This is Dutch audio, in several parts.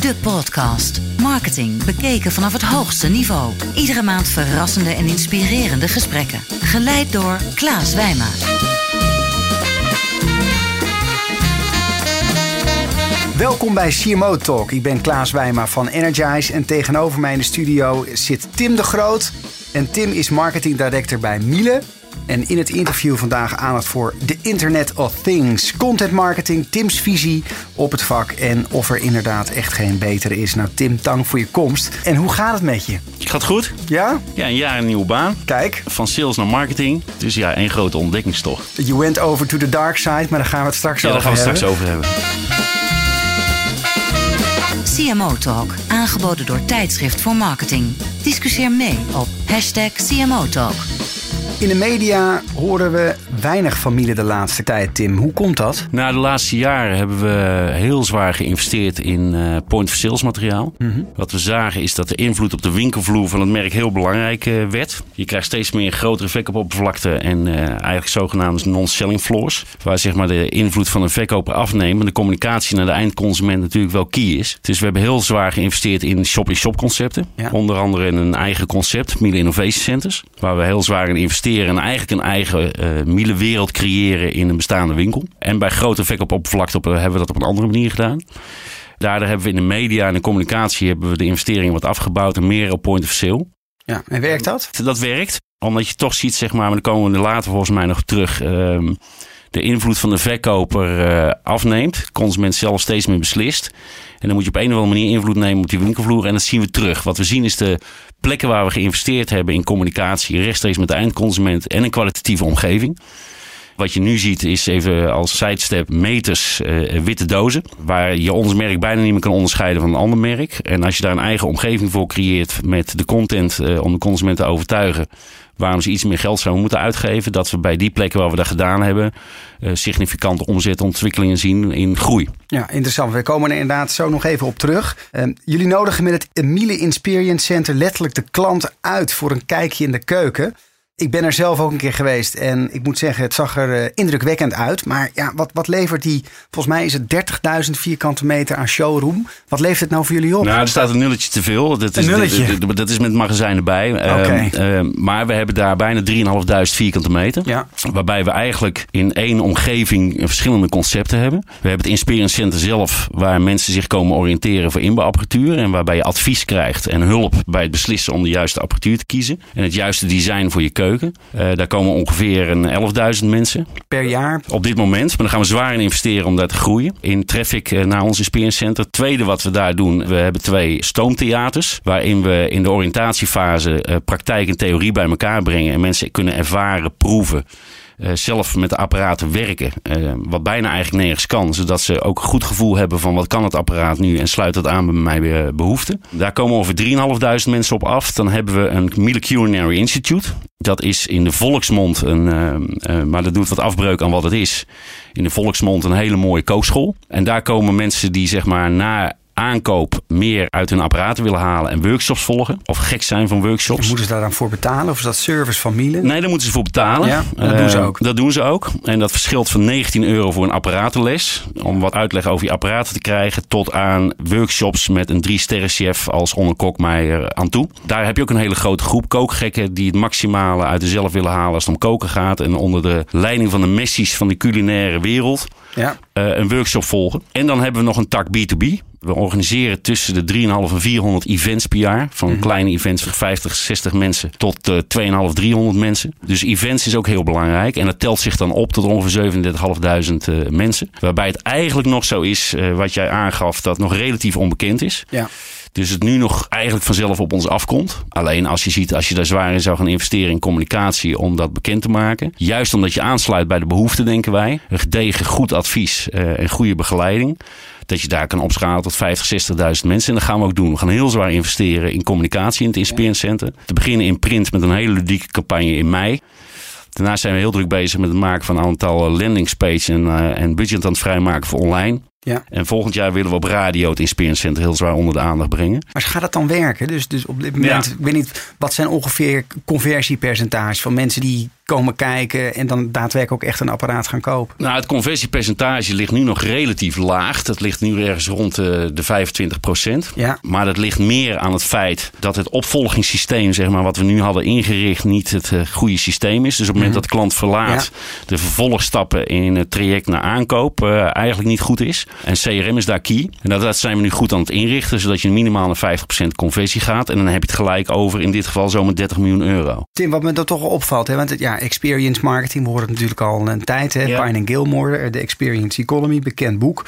de podcast. Marketing bekeken vanaf het hoogste niveau. Iedere maand verrassende en inspirerende gesprekken. Geleid door Klaas Wijma. Welkom bij CMO Talk. Ik ben Klaas Wijma van Energize en tegenover mij in de studio zit Tim de Groot. En Tim is marketing director bij Miele. En in het interview vandaag aandacht voor de Internet of Things, content marketing, Tim's visie op het vak en of er inderdaad echt geen betere is. Nou Tim, dank voor je komst. En hoe gaat het met je? Gaat goed. Ja? Ja, een jaar een nieuwe baan. Kijk. Van sales naar marketing. Dus ja, één grote ontdekkingstocht. You went over to the dark side, maar daar gaan we het straks Ja, over daar gaan we het hebben. straks over hebben. CMO Talk, aangeboden door Tijdschrift voor Marketing. Discussieer mee op hashtag CMO Talk. In de media horen we weinig familie de laatste tijd, Tim. Hoe komt dat? Na de laatste jaren hebben we heel zwaar geïnvesteerd in eh, point-of-sales materiaal. Wat we zagen is dat de invloed op de winkelvloer van het merk heel belangrijk eh, werd. Je krijgt steeds meer grotere verkoopoppervlakte en eh, eigenlijk zogenaamde non-selling floors. Waar zeg maar de invloed van een verkoper afneemt en de communicatie naar de eindconsument natuurlijk wel key is. Dus we hebben heel zwaar geïnvesteerd in shop-in-shop concepten. Ja. Onder andere in een eigen concept, Miele Innovation Centers. Waar we heel zwaar in investeren en eigenlijk een eigen eh Miele wereld creëren in een bestaande winkel. En bij grote verkoopoppervlakte op, hebben we dat op een andere manier gedaan. Daardoor hebben we in de media en de communicatie hebben we de investeringen wat afgebouwd en meer op point of sale. Ja, en werkt dat? Dat werkt, omdat je toch ziet, zeg maar, maar daar komen we later volgens mij nog terug. ehm, de invloed van de verkoper eh, afneemt. De consument zelf steeds meer beslist. En dan moet je op een of andere manier invloed nemen op die winkelvloer. En dat zien we terug. Wat we zien is de plekken waar we geïnvesteerd hebben in communicatie, rechtstreeks met de eindconsument en een kwalitatieve omgeving. Wat je nu ziet is even als sidestep meters eh, witte dozen. Waar je ons merk bijna niet meer kan onderscheiden van een ander merk. En als je daar een eigen omgeving voor creëert met de content eh, om de consument te overtuigen. Waarom ze iets meer geld zouden moeten uitgeven. Dat we bij die plekken waar we dat gedaan hebben. eh, significante omzetontwikkelingen zien in groei. Ja, interessant. We komen er inderdaad zo nog even op terug. Ehm, jullie nodigen met het Miele Experience Center letterlijk de klant uit voor een kijkje in de keuken. Ik ben er zelf ook een keer geweest en ik moet zeggen, het zag er eh, indrukwekkend uit. Maar ja, wat, wat levert die, volgens mij is het 30.000 vierkante meter aan showroom. Wat levert het nou voor jullie op? Nou, er staat een nulletje te veel. Dat is, Een nulletje? Dat, is met magazijn erbij. Oké. Ehm, ehm, maar we hebben daar bijna 3.500 vierkante meter. Ja. Waarbij we eigenlijk in één omgeving verschillende concepten hebben. We hebben het Inspirance Center zelf, waar mensen zich komen oriënteren voor inbouwapparatuur. En waarbij je advies krijgt en hulp bij het beslissen om de juiste apparatuur te kiezen. En het juiste design voor je Eh, daar komen ongeveer een 11.000 mensen Per jaar. op dit moment. Maar daar gaan we zwaar in investeren om daar te groeien. In traffic eh, naar ons Experience Center. Tweede wat we daar doen, we hebben twee stoomtheaters. Waarin we in de oriëntatiefase eh, praktijk en theorie bij elkaar brengen. En mensen kunnen ervaren, proeven. Eh, zelf met de apparaten werken. eh, wat bijna eigenlijk nergens kan. Zodat ze ook een goed gevoel hebben van wat kan het apparaat nu. En sluit dat aan bij mijn eh, behoeften. Daar komen ongeveer 3.500 mensen op af. Dan hebben we een Miele Culinary Institute. Dat is in de volksmond een, eh, maar dat doet wat afbreuk aan wat het is. In de volksmond een hele mooie kookschool. En daar komen mensen die zeg maar na aankoop meer uit hun apparaten willen halen en workshops volgen. Of gek zijn van workshops. Moeten ze daar dan voor betalen? Of is dat service van Miele? Nee, daar moeten ze voor betalen. Ja, dat doen ze Eh, ook. Dat doen ze ook. En dat verschilt van 19 euro voor een apparatenles. Om wat uitleg over je apparaten te krijgen. Tot aan workshops met een drie sterren chef als Onne Kokmeijer aan toe. Daar heb je ook een hele grote groep kookgekken. Die het maximale uit zichzelf willen halen als het om koken gaat. En onder de leiding van de messies van de culinaire wereld Ja. eh, een workshop volgen. En dan hebben we nog een tak B2B. We organiseren tussen de 3,5 en 400 events per jaar. Van kleine events van 50, 60 mensen tot eh 2,5, 300 mensen. Dus events is ook heel belangrijk. En dat telt zich dan op tot ongeveer 37.500 eh, mensen. Waarbij het eigenlijk nog zo is, eh, wat jij aangaf, dat nog relatief onbekend is. Ja. Dus het nu nog eigenlijk vanzelf op ons afkomt. Alleen als je ziet, als je daar zwaar in zou gaan investeren in communicatie om dat bekend te maken. Juist omdat je aansluit bij de behoeften, denken wij. Een gedegen goed advies eh, en goede begeleiding. Dat je daar kan opschalen tot 50, 60.000 mensen. En dat gaan we ook doen. We gaan heel zwaar investeren in communicatie in het Center. Te beginnen in print met een hele ludieke campagne in mei. Daarnaast zijn we heel druk bezig met het maken van een aantal landing page en, uh, en budget aan het vrijmaken voor online. Ja. En volgend jaar willen we op radio het Center heel zwaar onder de aandacht brengen. Maar gaat dat dan werken? Dus, dus op dit moment, Ja. ik weet niet, wat zijn ongeveer conversiepercentages van mensen die komen kijken en dan daadwerkelijk ook echt een apparaat gaan kopen? Nou, het conversiepercentage ligt nu nog relatief laag. Dat ligt nu ergens rond eh, de, de 25 procent. Ja. Maar dat ligt meer aan het feit dat het opvolgingssysteem, zeg maar, wat we nu hadden ingericht, niet het eh, goede systeem is. Dus op het moment dat de klant verlaat, de vervolgstappen in het traject naar aankoop eh, eigenlijk niet goed is. En CRM is daar key. En dat, dat zijn we nu goed aan het inrichten, zodat je minimaal naar 50% conversie gaat. En dan heb je het gelijk over, in dit geval zomaar 30 miljoen euro. Tim, wat me dan toch opvalt, hè, want het- experience marketing, we horen het natuurlijk al een tijd. Hè, Ja. Pine Gilmore, de Experience Economy, bekend boek.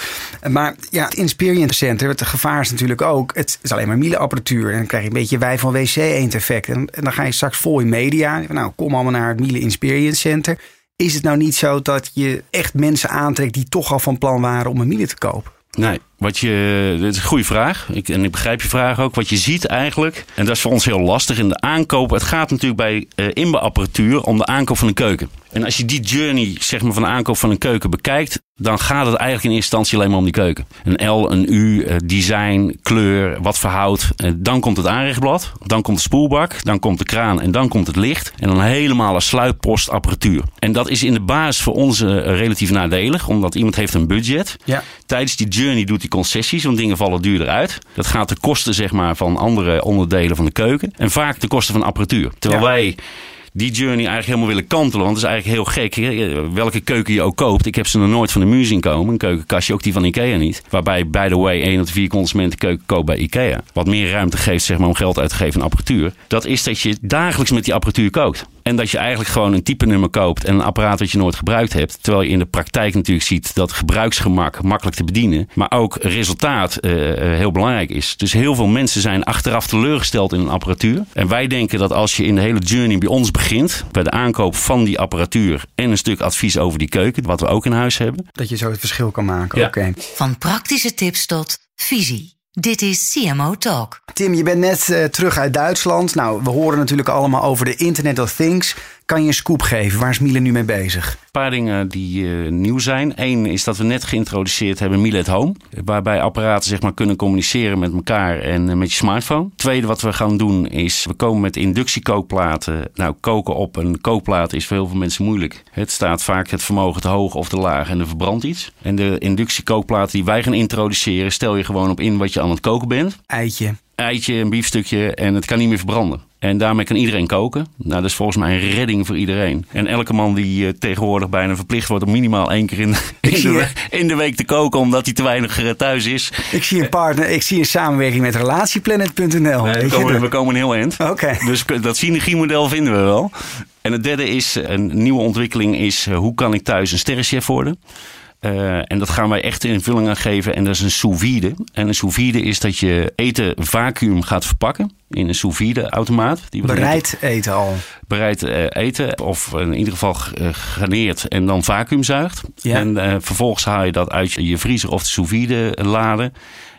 Maar ja, het Experience Center, het gevaar is natuurlijk ook, het is alleen maar Miele-apparatuur. En dan krijg je een beetje wij van WC eend effect. En, en dan ga je straks vol in media. Nou, kom allemaal naar het Miele Experience Center. Is het nou niet zo dat je echt mensen aantrekt die toch al van plan waren om een Miele te kopen? Nee, wat je, dit is een goede vraag. Ik, en ik begrijp je vraag ook. Wat je ziet eigenlijk, en dat is voor ons heel lastig in de aankoop. Het gaat natuurlijk bij eh inbouwapparatuur om de aankoop van een keuken. En als je die journey zeg maar, van de aankoop van een keuken bekijkt, dan gaat het eigenlijk in eerste instantie alleen maar om die keuken. Een L, een U, eh, design, kleur, wat verhoud. Eh, Dan komt het aanrechtblad, dan komt de spoelbak, dan komt de kraan en dan komt het licht. En dan helemaal een sluitpost apparatuur. En dat is in de basis voor ons relatief nadelig, omdat iemand heeft een budget. Ja. Tijdens die journey doet hij concessies, want dingen vallen duurder uit. Dat gaat ten koste zeg maar, van andere onderdelen van de keuken. En vaak ten koste van apparatuur. Terwijl Ja. wij die journey eigenlijk helemaal willen kantelen. Want het is eigenlijk heel gek. Welke keuken je ook koopt. Ik heb ze nog nooit van de muur zien komen. Een keukenkastje, ook die van Ikea niet. Waarbij, by the way, één op de vier consumenten keuken koopt bij Ikea. Wat meer ruimte geeft zeg maar, om geld uit te geven aan apparatuur. Dat is dat je dagelijks met die apparatuur kookt. En dat je eigenlijk gewoon een type nummer koopt en een apparaat dat je nooit gebruikt hebt. Terwijl je in de praktijk natuurlijk ziet dat gebruiksgemak makkelijk te bedienen. Maar ook resultaat eh, eh, heel belangrijk is. Dus heel veel mensen zijn achteraf teleurgesteld in een apparatuur. En wij denken dat als je in de hele journey bij ons begint. Bij de aankoop van die apparatuur en een stuk advies over die keuken. Wat we ook in huis hebben. Dat je zo het verschil kan maken. Ja. Van praktische tips tot visie. Dit is CMO Talk. Tim, je bent net eh, terug uit Duitsland. Nou, we horen natuurlijk allemaal over de Internet of Things. Kan je een scoop geven? Waar is Miele nu mee bezig? Een paar dingen die eh, nieuw zijn. Eén is dat we net geïntroduceerd hebben Miele at Home. Waarbij apparaten zeg maar, kunnen communiceren met elkaar en eh, met je smartphone. Tweede wat we gaan doen is, we komen met inductiekookplaten. Nou, koken op een kookplaat is voor heel veel mensen moeilijk. Het staat vaak het vermogen te hoog of te laag en er verbrandt iets. En de inductiekookplaten die wij gaan introduceren, stel je gewoon op in wat je aan het koken bent. Eitje. Eitje, een biefstukje en het kan niet meer verbranden. En daarmee kan iedereen koken. Nou, dat is volgens mij een redding voor iedereen. En elke man die eh, tegenwoordig bijna verplicht wordt om minimaal één keer in, in, de, we- in de week te koken, omdat hij te weinig eh, thuis is. Ik zie een partner, ik zie een samenwerking met relatieplanet.nl. we, komen, we komen een heel eind. Oké. Dus dat synergiemodel vinden we wel. En het derde is, een nieuwe ontwikkeling is, eh, hoe kan ik thuis een sterrenchef worden? Eh, en dat gaan wij echt invulling aan geven. En dat is een sous vide. En een sous vide is dat je eten vacuüm gaat verpakken. In een sous vide automaat. Die Bereid eten al. bereid eh, eten. Of in ieder geval eh, garneerd en dan vacuümzuigt. Ja. En vervolgens haal je dat uit je vriezer of de sous vide laden.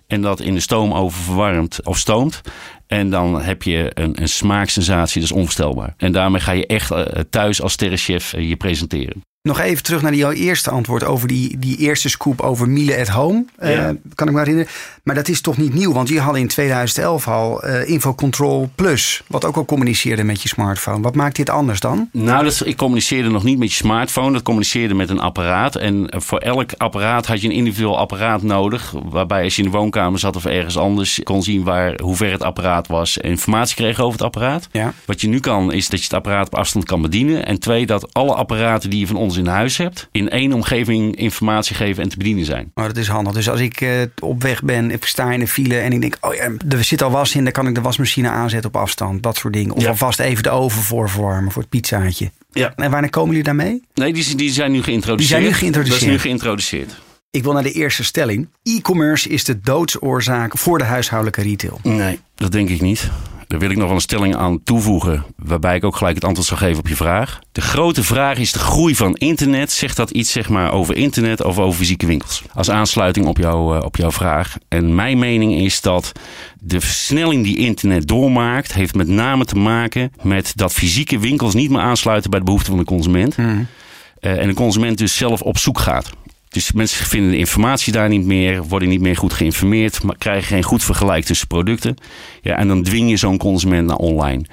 En dat in de stoomoven verwarmt of stoomt. En dan heb je een, een smaaksensatie, dat is onvoorstelbaar. En daarmee ga je echt thuis als sterrenchef je presenteren. Nog even terug naar die, jouw eerste antwoord over die, die eerste scoop over Miele at Home. Eh, kan ik me herinneren. Maar dat is toch niet nieuw, want die hadden in 2011 al eh InfoControl Plus. Wat ook al communiceerde met je smartphone. Wat maakt dit anders dan? Nou, dat, ik communiceerde nog niet met je smartphone. Dat communiceerde met een apparaat. En eh, voor elk apparaat had je een individueel apparaat nodig. Waarbij als je in de woonkamer zat of ergens anders... kon zien waar, hoe ver het apparaat was. En informatie kreeg over het apparaat. Ja. Wat je nu kan, is dat je het apparaat op afstand kan bedienen. En twee, dat alle apparaten die je van ons in huis hebt... in één omgeving informatie geven en te bedienen zijn. Maar dat is handig. Dus als ik eh, op weg ben, ik sta in de file en ik denk, oh ja, er zit al was in, dan kan ik de wasmachine aanzetten op afstand. Dat soort dingen. Of Ja. alvast even de oven voor verwarmen voor het pizzaatje. Ja. En wanneer komen jullie daarmee? Nee, die, die zijn nu geïntroduceerd. Die zijn nu geïntroduceerd. Dat is nu geïntroduceerd. Ik wil naar de eerste stelling. E-commerce is de doodsoorzaak voor de huishoudelijke retail. Nee, dat denk ik niet. Daar wil ik nog wel een stelling aan toevoegen, waarbij ik ook gelijk het antwoord zal geven op je vraag. De grote vraag is de groei van internet. Zegt dat iets zeg maar, over internet of over fysieke winkels? Als aansluiting op, jou, op jouw vraag. En mijn mening is dat de versnelling die internet doormaakt, heeft met name te maken met dat fysieke winkels niet meer aansluiten bij de behoeften van de consument. Mhm. Eh, en de consument dus zelf op zoek gaat. Dus mensen vinden de informatie daar niet meer, worden niet meer goed geïnformeerd, maar krijgen geen goed vergelijk tussen producten. Ja, en dan dwing je zo'n consument naar online.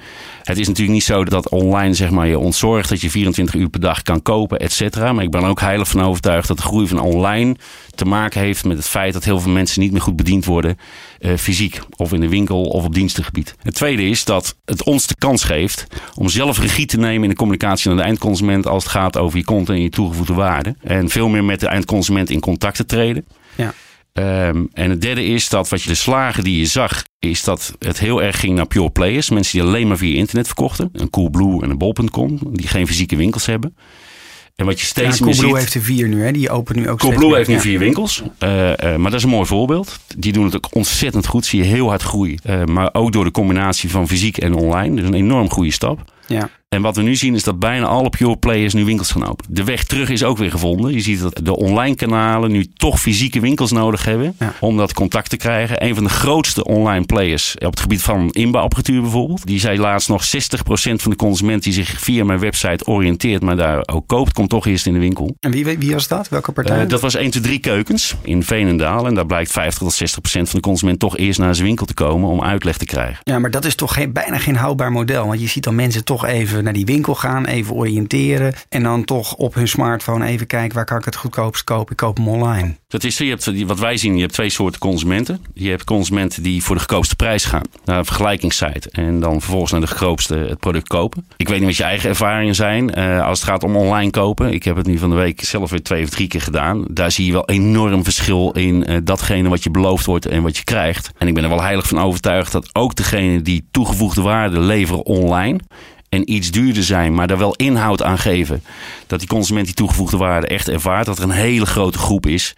Het is natuurlijk niet zo dat online zeg maar, je ontzorgt dat je 24 uur per dag kan kopen, et cetera. Maar ik ben ook heilig van overtuigd dat de groei van online te maken heeft met het feit dat heel veel mensen niet meer goed bediend worden eh, fysiek of in de winkel of op dienstengebied. Het tweede is dat het ons de kans geeft om zelf regie te nemen in de communicatie naar de eindconsument als het gaat over je content en je toegevoegde waarde. En veel meer met de eindconsument in contact te treden. Ja. Ehm, en het derde is dat wat je de slagen die je zag, is dat het heel erg ging naar pure players. Mensen die alleen maar via internet verkochten. Een Coolblue en een Bol.com, die geen fysieke winkels hebben. En wat je Ja, steeds meer Coolblue ziet... heeft er vier nu, hè? Die opent nu ook Coolblue heeft nu meer. vier winkels. Eh, eh, maar dat is een mooi voorbeeld. Die doen het ook ontzettend goed. Zie je heel hard groeien. Eh, maar ook door de combinatie van fysiek en online. Dus een enorm goede stap. Ja. En wat we nu zien is dat bijna alle pure players nu winkels gaan openen. De weg terug is ook weer gevonden. Je ziet dat de online kanalen nu toch fysieke winkels nodig hebben. Ja. Om dat contact te krijgen. Een van de grootste online players op het gebied van inbouwapparatuur bijvoorbeeld. Die zei laatst nog 60% van de consument die zich via mijn website oriënteert. Maar daar ook koopt, komt toch eerst in de winkel. En wie, wie was dat? Welke partij? Eh, dat was 1, 2, 3 keukens in Veenendaal. En daar blijkt 50 tot 60 procent van de consument toch eerst naar zijn winkel te komen om uitleg te krijgen. Ja, maar dat is toch geen, bijna geen houdbaar model. Want je ziet dan mensen toch even naar die winkel gaan, even oriënteren. En dan toch op hun smartphone even kijken waar kan ik het goedkoopst kopen. Ik koop hem online. Dat is, je hebt, wat wij zien, je hebt twee soorten consumenten. Je hebt consumenten die voor de goedkoopste prijs gaan naar een vergelijkingssite. En dan vervolgens naar de goedkoopste het product kopen. Ik weet niet wat je eigen ervaringen zijn eh, als het gaat om online kopen. Ik heb het nu van de week zelf weer twee of drie keer gedaan. Daar zie je wel enorm verschil in eh, datgene wat je beloofd wordt en wat je krijgt. En ik ben er wel heilig van overtuigd dat ook degene die toegevoegde waarde leveren online en iets duurder zijn, maar daar wel inhoud aan geven. Dat die consument die toegevoegde waarde echt ervaart. Dat er een hele grote groep is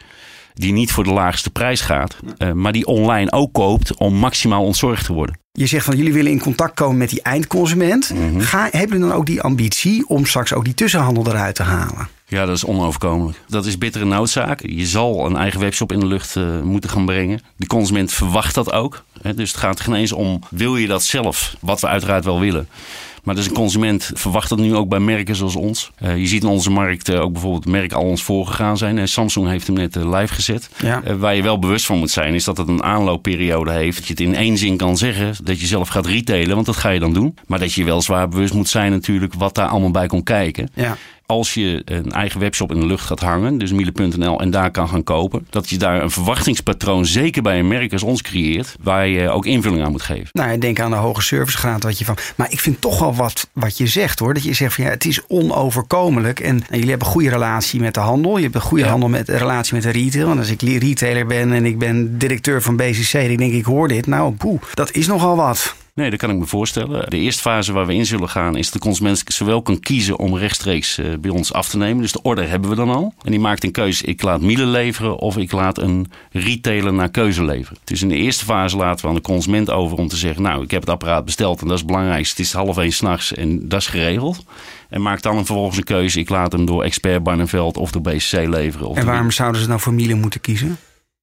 die niet voor de laagste prijs gaat, eh, maar die online ook koopt om maximaal ontzorgd te worden. Je zegt van jullie willen in contact komen met die eindconsument. Mhm. Ga, hebben jullie dan ook die ambitie om straks ook die tussenhandel eruit te halen? Ja, dat is onoverkomelijk. Dat is bittere noodzaak. Je zal een eigen webshop in de lucht eh, moeten gaan brengen. De consument verwacht dat ook. Hè. Dus het gaat geen eens om, wil je dat zelf? Wat we uiteraard wel willen. Maar dus een consument verwacht dat nu ook bij merken zoals ons. Eh, je ziet in onze markt eh, ook bijvoorbeeld merken al ons voorgegaan zijn. Eh, Samsung heeft hem net live gezet. Ja. Waar je wel bewust van moet zijn, is dat het een aanloopperiode heeft. Dat je het in één zin kan zeggen. Dat je zelf gaat retailen, want dat ga je dan doen. Maar dat je wel zwaar bewust moet zijn natuurlijk wat daar allemaal bij komt kijken. Ja. Als je een eigen webshop in de lucht gaat hangen, dus miele.nl, en daar kan gaan kopen, dat je daar een verwachtingspatroon, zeker bij een merk als ons, creëert, waar je ook invulling aan moet geven. Nou, ja, denk aan de hoge servicegraad wat je van. Maar ik vind toch wel wat, wat je zegt hoor. Dat je zegt van ja, het is onoverkomelijk. En, en jullie hebben een goede relatie met de handel. Je hebt een goede Ja. handel met relatie met de retail. En als ik retailer ben en ik ben directeur van BCC, dan denk ik, ik hoor dit. Nou, poeh, dat is nogal wat. Nee, dat kan ik me voorstellen. De eerste fase waar we in zullen gaan is dat de consument zowel kan kiezen om rechtstreeks eh, bij ons af te nemen. Dus de order hebben we dan al. En die maakt een keuze. Ik laat Miele leveren of ik laat een retailer naar keuze leveren. Dus in de eerste fase laten we aan de consument over om te zeggen... nou, ik heb het apparaat besteld en dat is het belangrijkste. Het is half één s'nachts en dat is geregeld. En maak dan vervolgens een keuze. Ik laat hem door Expert Barneveld of door BCC leveren. Of En waarom zouden ze nou voor Miele moeten kiezen?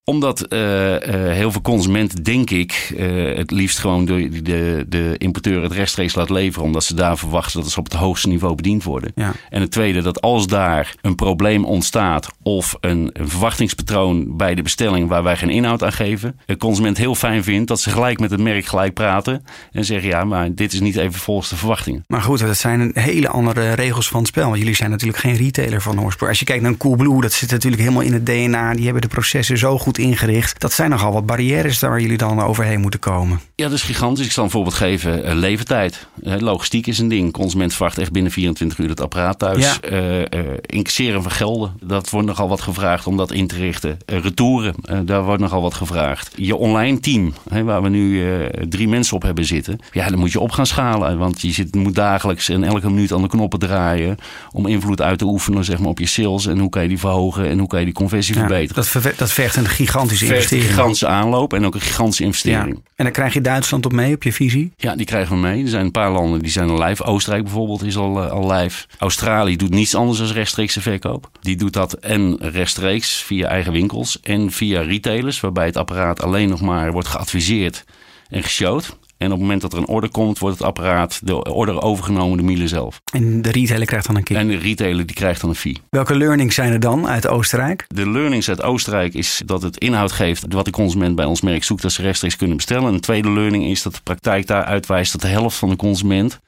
Omdat eh, eh, heel veel consumenten, denk ik, eh, het liefst gewoon de, de, de importeur het rechtstreeks laat leveren. Omdat ze daar verwachten dat ze op het hoogste niveau bediend worden. Ja. En het tweede, dat als daar een probleem ontstaat of een, een verwachtingspatroon bij de bestelling waar wij geen inhoud aan geven, de consument heel fijn vindt dat ze gelijk met het merk gelijk praten en zeggen ja, maar dit is niet even volgens de verwachtingen. Maar goed, dat zijn een hele andere regels van het spel. Want jullie zijn natuurlijk geen retailer van oorsprong. Als je kijkt naar een Coolblue, dat zit natuurlijk helemaal in het DNA. Die hebben de processen zo goed ingericht. Dat zijn nogal wat barrières waar jullie dan overheen moeten komen. Ja, dat is gigantisch. Ik zal een voorbeeld geven. Eh, levertijd. Logistiek is een ding. Consument verwacht echt binnen 24 uur het apparaat thuis. Ja. Eh, eh, incasseren van gelden. Dat wordt nogal wat gevraagd om dat in te richten. Retouren. daar wordt nogal wat gevraagd. Je online team, hè, waar we nu drie mensen op hebben zitten. Ja, dan moet je op gaan schalen. Want je zit, moet dagelijks en elke minuut aan de knoppen draaien. Om invloed uit te oefenen zeg maar, op je sales. En hoe kan je die verhogen en hoe kan je die conversie Ja, verbeteren. dat, dat vergt een gigantisch gigantische vergt een investering. gigantische aanloop en ook een gigantische investering. Ja. En dan krijg je Duitsland op mee op je visie. Ja, die krijgen we mee. Er zijn een paar landen die zijn al live. Oostenrijk bijvoorbeeld is al, eh, al live. Australië doet niets anders dan rechtstreekse verkoop. Die doet dat en rechtstreeks via eigen winkels en via retailers, waarbij het apparaat alleen nog maar wordt geadviseerd en geshowd. En op het moment dat er een order komt, wordt het apparaat, de order overgenomen door Miele zelf. En de retailer krijgt dan een kick. En de retailer die krijgt dan een fee. Welke learnings zijn er dan uit Oostenrijk? De learnings uit Oostenrijk is dat het inhoud geeft wat de consument bij ons merk zoekt dat ze rechtstreeks kunnen bestellen. En een tweede learning is dat de praktijk daar uitwijst dat de helft van de consument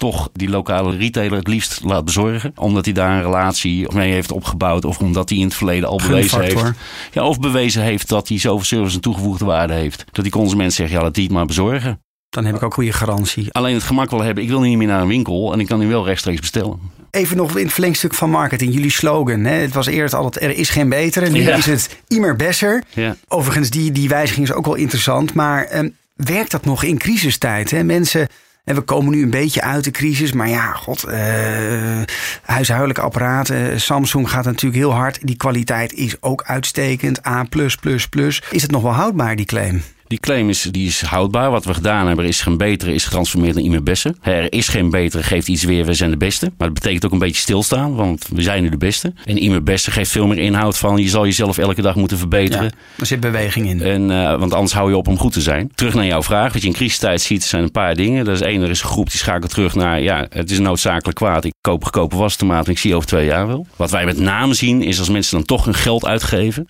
toch die lokale retailer het liefst laat bezorgen. Omdat hij daar een relatie mee heeft opgebouwd. Of omdat hij in het verleden al bewezen heeft. Ja, of bewezen heeft dat hij zoveel service en toegevoegde waarde heeft. Dat die consument zegt, ja laat die het maar bezorgen. Dan heb ik ook goede garantie. Alleen het gemak wil hebben, ik wil niet meer naar een winkel. En ik kan nu wel rechtstreeks bestellen. Even nog in het verlengstuk van marketing. Jullie slogan. Hè? Het was eerst altijd er is geen betere. Nu Ja. is het immer besser. Ja. Overigens, die, die wijziging is ook wel interessant. Maar ehm, werkt dat nog in crisistijd? Hè? Mensen, en we komen nu een beetje uit de crisis. Maar ja, god, eh, huishoudelijke apparaten. Samsung gaat natuurlijk heel hard. Die kwaliteit is ook uitstekend. A++++. Is het nog wel houdbaar, die claim? Die claim is, die is houdbaar. Wat we gedaan hebben, is geen betere, is getransformeerd naar iemand beste. Er is geen betere, geeft iets weer, we zijn de beste. Maar dat betekent ook een beetje stilstaan, want we zijn nu de beste. En iemand beste geeft veel meer inhoud van, je zal jezelf elke dag moeten verbeteren. er zit beweging in. En, eh, want anders hou je op om goed te zijn. Terug naar jouw vraag. Wat je in crisistijd ziet, zijn een paar dingen. Dat is één, er is een groep die schakelt terug naar... ja, het is noodzakelijk kwaad. Ik koop goedkope wastomaat en ik zie over twee jaar wel. Wat wij met name zien, is als mensen dan toch hun geld uitgeven...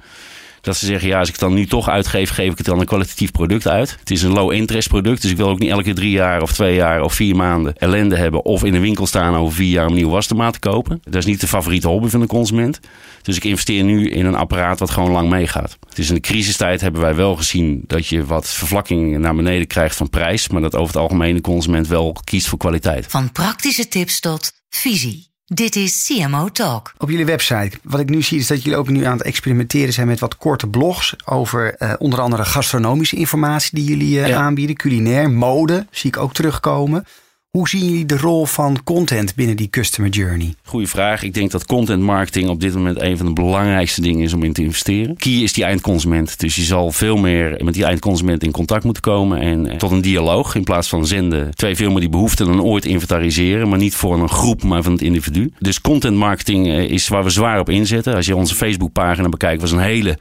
Dat ze zeggen, ja, als ik het dan nu toch uitgeef, geef ik het dan een kwalitatief product uit. Het is een low-interest product, dus ik wil ook niet elke drie jaar of twee jaar of vier maanden ellende hebben. Of in de winkel staan over vier jaar om nieuwe wastomaat te kopen. Dat is niet de favoriete hobby van de consument. Dus ik investeer nu in een apparaat wat gewoon lang meegaat. Dus in de crisistijd hebben wij wel gezien dat je wat vervlakking naar beneden krijgt van prijs. Maar dat over het algemeen de consument wel kiest voor kwaliteit. Van praktische tips tot visie. Dit is CMO Talk. Op jullie website, wat ik nu zie, is dat jullie ook nu aan het experimenteren zijn met wat korte blogs over eh, onder andere gastronomische informatie die jullie eh, Ja. aanbieden, culinair, mode, zie ik ook terugkomen. Hoe zien jullie de rol van content binnen die customer journey? Goeie vraag. Ik denk dat content marketing op dit moment een van de belangrijkste dingen is om in te investeren. Key is die eindconsument. Dus je zal veel meer met die eindconsument in contact moeten komen. En eh, tot een dialoog in plaats van zenden. Twee veel meer die behoeften dan ooit inventariseren. Maar niet voor een groep, maar van het individu. Dus content marketing eh, is waar we zwaar op inzetten. Als je onze Facebookpagina bekijkt, was een hele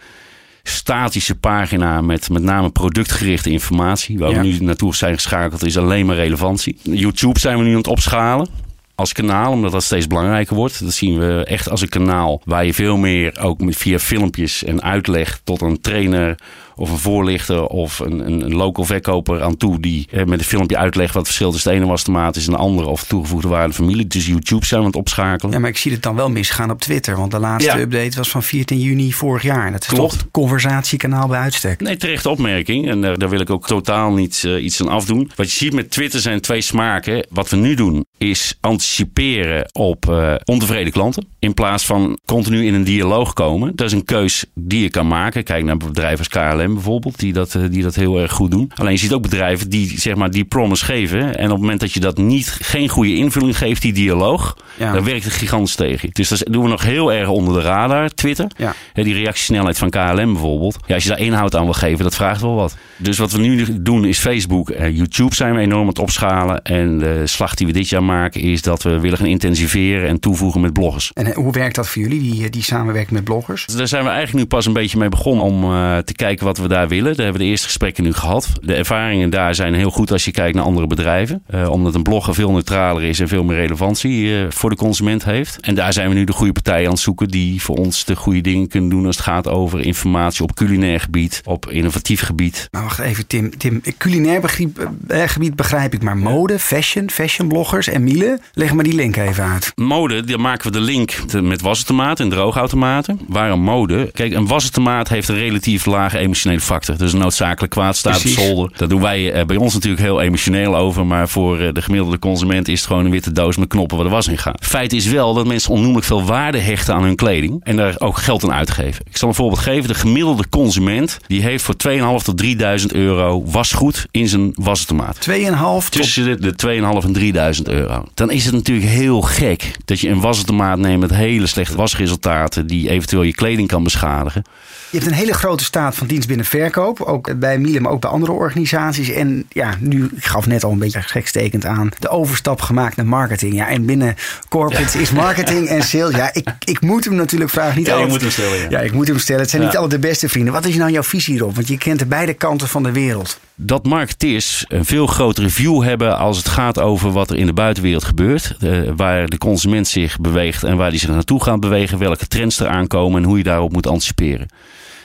statische pagina met met name productgerichte informatie. Waar Ja. we nu naartoe zijn geschakeld is alleen maar relevantie. YouTube zijn we nu aan het opschalen als kanaal, omdat dat steeds belangrijker wordt. Dat zien we echt als een kanaal waar je veel meer ook met via filmpjes en uitleg tot een trainer of een voorlichter of een, een, een local verkoper aan toe die eh, met een filmpje uitlegt wat het verschil tussen de ene wastomaat is en de andere of toegevoegde waarde familie. Dus YouTube zijn we aan het opschakelen. Ja, maar ik zie het dan wel misgaan op Twitter, want de laatste Ja. update was van 14 juni vorig jaar. Dat is Klopt. toch het conversatiekanaal bij uitstek. Nee, terechte opmerking. En daar, daar wil ik ook totaal niet eh, iets aan afdoen. Wat je ziet met Twitter zijn twee smaken. Wat we nu doen is anticiperen op eh, ontevreden klanten. In plaats van continu in een dialoog komen. Dat is een keus die je kan maken. Kijk naar bedrijven als KLM bijvoorbeeld, die dat, eh, die dat heel erg goed doen. Alleen je ziet ook bedrijven die zeg maar die promise geven. En op het moment dat je dat niet, geen goede invulling geeft, die dialoog, Ja. dan werkt het gigantisch tegen je. Dus dat doen we nog heel erg onder de radar, Twitter. Ja. Die reactiesnelheid van KLM bijvoorbeeld. Ja, als je daar inhoud aan wil geven, dat vraagt wel wat. Dus wat we nu doen is Facebook. en YouTube zijn we enorm aan het opschalen. En de slag die we dit jaar maken is dat we willen gaan intensiveren en toevoegen met bloggers. En eh, hoe werkt dat voor jullie, die, die samenwerking met bloggers? Daar zijn we eigenlijk nu pas een beetje mee begonnen om eh, te kijken wat we daar willen. Daar hebben we de eerste gesprekken nu gehad. De ervaringen daar zijn heel goed als je kijkt naar andere bedrijven. Eh, omdat een blogger veel neutraler is en veel meer relevantie eh, voor de consument heeft. En daar zijn we nu de goede partijen aan het zoeken die voor ons de goede dingen kunnen doen als het gaat over informatie op culinair gebied, op innovatief gebied. Maar wacht even, Tim. Tim culinair begrip, eh, gebied begrijp ik, maar mode, fashion, fashionbloggers en Miele, leg maar die link even uit. Mode, daar maken we de link met wasautomaten en droogautomaten. Waarom mode? Kijk, een wasautomaat heeft een relatief lage emotionele factor. Dus een noodzakelijk kwaad staat op Precies. zolder. Daar doen wij eh, bij ons natuurlijk heel emotioneel over. Maar voor eh, de gemiddelde consument is het gewoon een witte doos met knoppen waar de was in gaat. Feit is wel dat mensen onnoemelijk veel waarde hechten aan hun kleding. En daar ook geld aan uitgeven. Ik zal een voorbeeld geven. De gemiddelde consument die heeft voor 2.500 tot 3000 euro wasgoed in zijn wasautomaat. 2,5 tot... Tussen de, de 2.500 en 3000 euro. Dan is het natuurlijk heel gek dat je een wasautomaat neemt met hele slechte wasresultaten. die eventueel je kleding kan beschadigen. Je hebt een hele grote staat van dienst binnen verkoop. Ook bij Miele, maar ook bij andere organisaties. En ja, nu, ik gaf net al een beetje gekstekend aan. De overstap gemaakt naar marketing. Ja, en binnen corporate is marketing en sales. Ja, ik, ik moet hem natuurlijk vragen. Niet Ja, je moet hem stellen, ja. Ja, ik moet hem stellen. Het zijn niet alle de beste vrienden. Wat is nou jouw visie hierop? Want je kent de beide kanten van de wereld. dat marketeers een veel grotere view hebben als het gaat over wat er in de buitenwereld gebeurt. Eh, waar de consument zich beweegt en waar die zich naartoe gaat bewegen. Welke trends er aankomen en hoe je daarop moet anticiperen.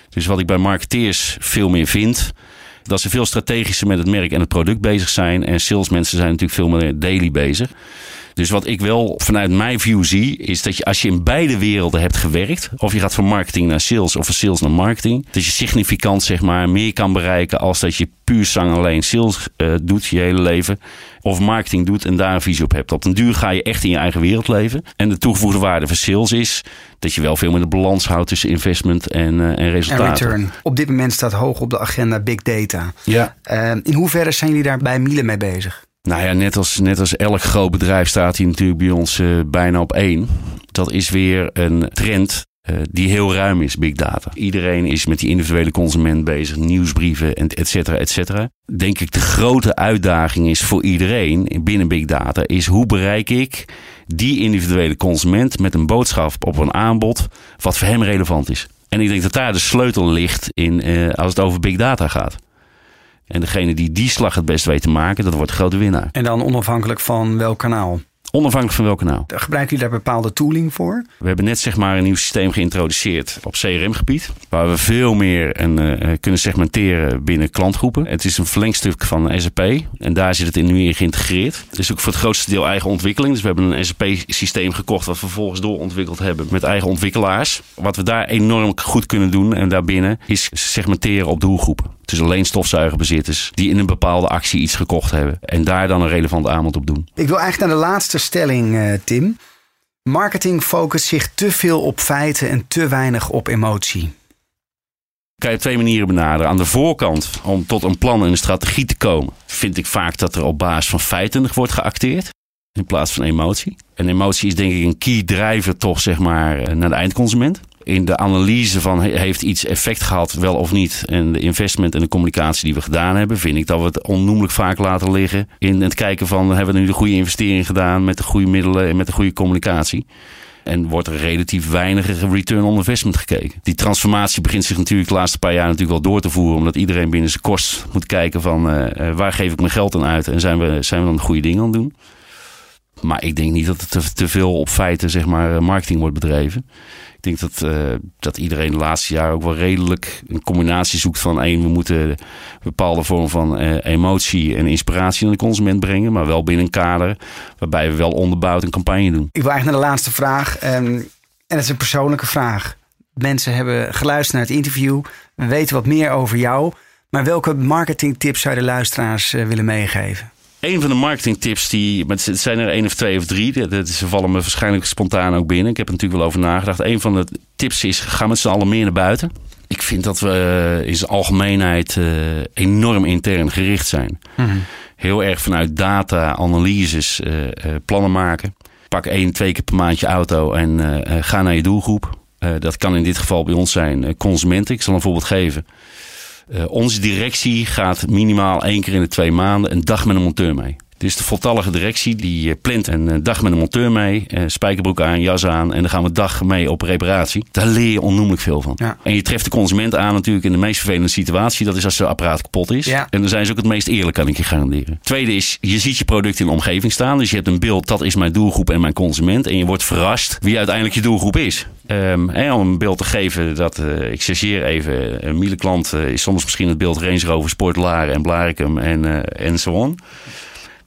Dus wat ik bij marketeers veel meer vind. Dat ze veel strategischer met het merk en het product bezig zijn. En salesmensen zijn natuurlijk veel meer daily bezig. Dus wat ik wel vanuit mijn view zie, is dat je als je in beide werelden hebt gewerkt, of je gaat van marketing naar sales of van sales naar marketing, dat je significant zeg maar meer kan bereiken als dat je puur zang alleen sales eh, doet je hele leven, of marketing doet en daar een visie op hebt. Op den duur ga je echt in je eigen wereld leven. En de toegevoegde waarde van sales is dat je wel veel meer de balans houdt tussen investment en, eh, en En resultaten. return. Op dit moment staat hoog op de agenda big data. Ja. Eh, in hoeverre zijn jullie daar bij Miele mee bezig? Nou ja, net als, net als elk groot bedrijf staat hij natuurlijk bij ons eh, bijna op één. Dat is weer een trend eh, die heel ruim is, big data. Iedereen is met die individuele consument bezig, nieuwsbrieven, en et cetera, et cetera. Denk ik de grote uitdaging is voor iedereen binnen big data, is hoe bereik ik die individuele consument met een boodschap op een aanbod wat voor hem relevant is. En ik denk dat daar de sleutel ligt in eh, als het over big data gaat. En degene die die slag het best weet te maken, dat wordt de grote winnaar. En dan onafhankelijk van welk kanaal? Onafhankelijk van welk kanaal. Gebruiken jullie daar bepaalde tooling voor? We hebben net zeg maar een nieuw systeem geïntroduceerd op CRM-gebied. Waar we veel meer een, eh, kunnen segmenteren binnen klantgroepen. Het is een verlengstuk van SAP. En daar zit het in nu in geïntegreerd. Het is ook voor het grootste deel eigen ontwikkeling. Dus we hebben een SAP-systeem gekocht wat we vervolgens doorontwikkeld hebben met eigen ontwikkelaars. Wat we daar enorm goed kunnen doen en daarbinnen is segmenteren op doelgroepen. Dus alleen stofzuigerbezitters die in een bepaalde actie iets gekocht hebben. En daar dan een relevant aanbod op doen. Ik wil eigenlijk naar de laatste stelling, eh, Tim. Marketing focust zich te veel op feiten en te weinig op emotie. kan je op twee manieren benaderen. Aan de voorkant, om tot een plan en een strategie te komen, vind ik vaak dat er op basis van feiten wordt geacteerd. In plaats van emotie. En emotie is denk ik een key driver toch zeg maar eh, naar de eindconsument. In de analyse van he- heeft iets effect gehad, wel of niet. En de investment en de communicatie die we gedaan hebben, vind ik dat we het onnoemelijk vaak laten liggen. In het kijken van hebben we nu de goede investering gedaan met de goede middelen en met de goede communicatie. En wordt er relatief weinig return on investment gekeken. Die transformatie begint zich natuurlijk de laatste paar jaar natuurlijk wel door te voeren. Omdat iedereen binnen zijn kost moet kijken van eh, eh, waar geef ik mijn geld aan uit. En zijn we, zijn we dan de goede dingen aan het doen. Maar ik denk niet dat er te, veel op feiten zeg maar, eh, marketing wordt bedreven. Ik denk dat, eh, dat iedereen de laatste jaren ook wel redelijk een combinatie zoekt van één, we moeten bepaalde vorm van eh, emotie en inspiratie aan de consument brengen. Maar wel binnen een kader waarbij we wel onderbouwd een campagne doen. Ik wil eigenlijk naar de laatste vraag. ehm, en het is een persoonlijke vraag. Mensen hebben geluisterd naar het interview. We weten wat meer over jou. Maar welke marketingtips zou de luisteraars willen meegeven? Een van de marketingtips, die, het zijn er één of twee of drie, dat- ze vallen me waarschijnlijk spontaan ook binnen. Ik heb er natuurlijk wel over nagedacht. Een van de tips is, ga met z'n allen meer naar buiten. Ik vind dat we eh, in zijn algemeenheid eh, enorm intern gericht zijn. Heel erg vanuit data, analyses, eh, plannen maken. Pak één, twee keer per maand je auto en ga naar je doelgroep. Dat kan in dit geval bij ons zijn consumenten. Ik zal een voorbeeld geven. Eh, onze directie gaat minimaal één keer in de twee maanden een dag met een monteur mee. Dus de voltallige directie die eh, plant een eh, dag met een monteur mee. eh, spijkerbroek aan, jas aan. En dan gaan we dag mee op reparatie. Daar leer je onnoemelijk veel van. Ja. En je treft de consument aan natuurlijk in de meest vervelende situatie. Dat is als zijn apparaat kapot is. Ja. En dan zijn ze ook het meest eerlijk, kan ik je garanderen. Tweede is, je ziet je product in de omgeving staan. Dus je hebt een beeld, dat is mijn doelgroep en mijn consument. En je wordt verrast wie uiteindelijk je doelgroep is. Ehm, en om een beeld te geven, dat, eh, ik chargeer even. Een Miele klant is soms misschien het beeld Range Rover Sport Laren en eh en zo on.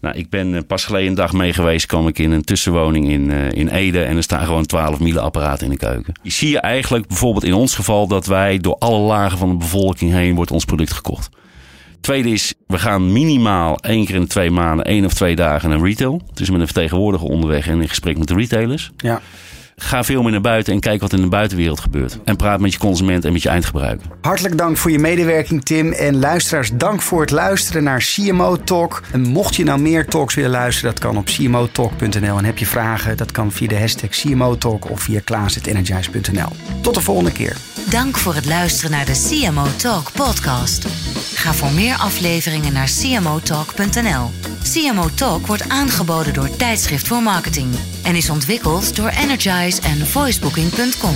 Nou, ik ben eh, pas geleden een dag mee geweest, kwam ik in een tussenwoning in, uh, in Ede en er staan gewoon 12 miele apparaten in de keuken. Je zie je eigenlijk bijvoorbeeld in ons geval dat wij door alle lagen van de bevolking heen wordt ons product gekocht. Tweede is, we gaan minimaal één keer in twee maanden, één of twee dagen naar retail. Dus met een vertegenwoordiger onderweg en in gesprek met de retailers. Ja. Ga veel meer naar buiten en kijk wat in de buitenwereld gebeurt. En praat met je consument en met je eindgebruiker. Hartelijk dank voor je medewerking, Tim. En luisteraars, dank voor het luisteren naar CMO Talk. En mocht je nou meer talks willen luisteren, dat kan op cmotalk.nl. En heb je vragen, dat kan via de hashtag CMO Talk of via klaas.energize.nl. Tot de volgende keer. Dank voor het luisteren naar de CMO Talk podcast. Ga voor meer afleveringen naar cmotalk.nl. CMO Talk wordt aangeboden door Tijdschrift voor Marketing en is ontwikkeld door Energize en voicebooking.com.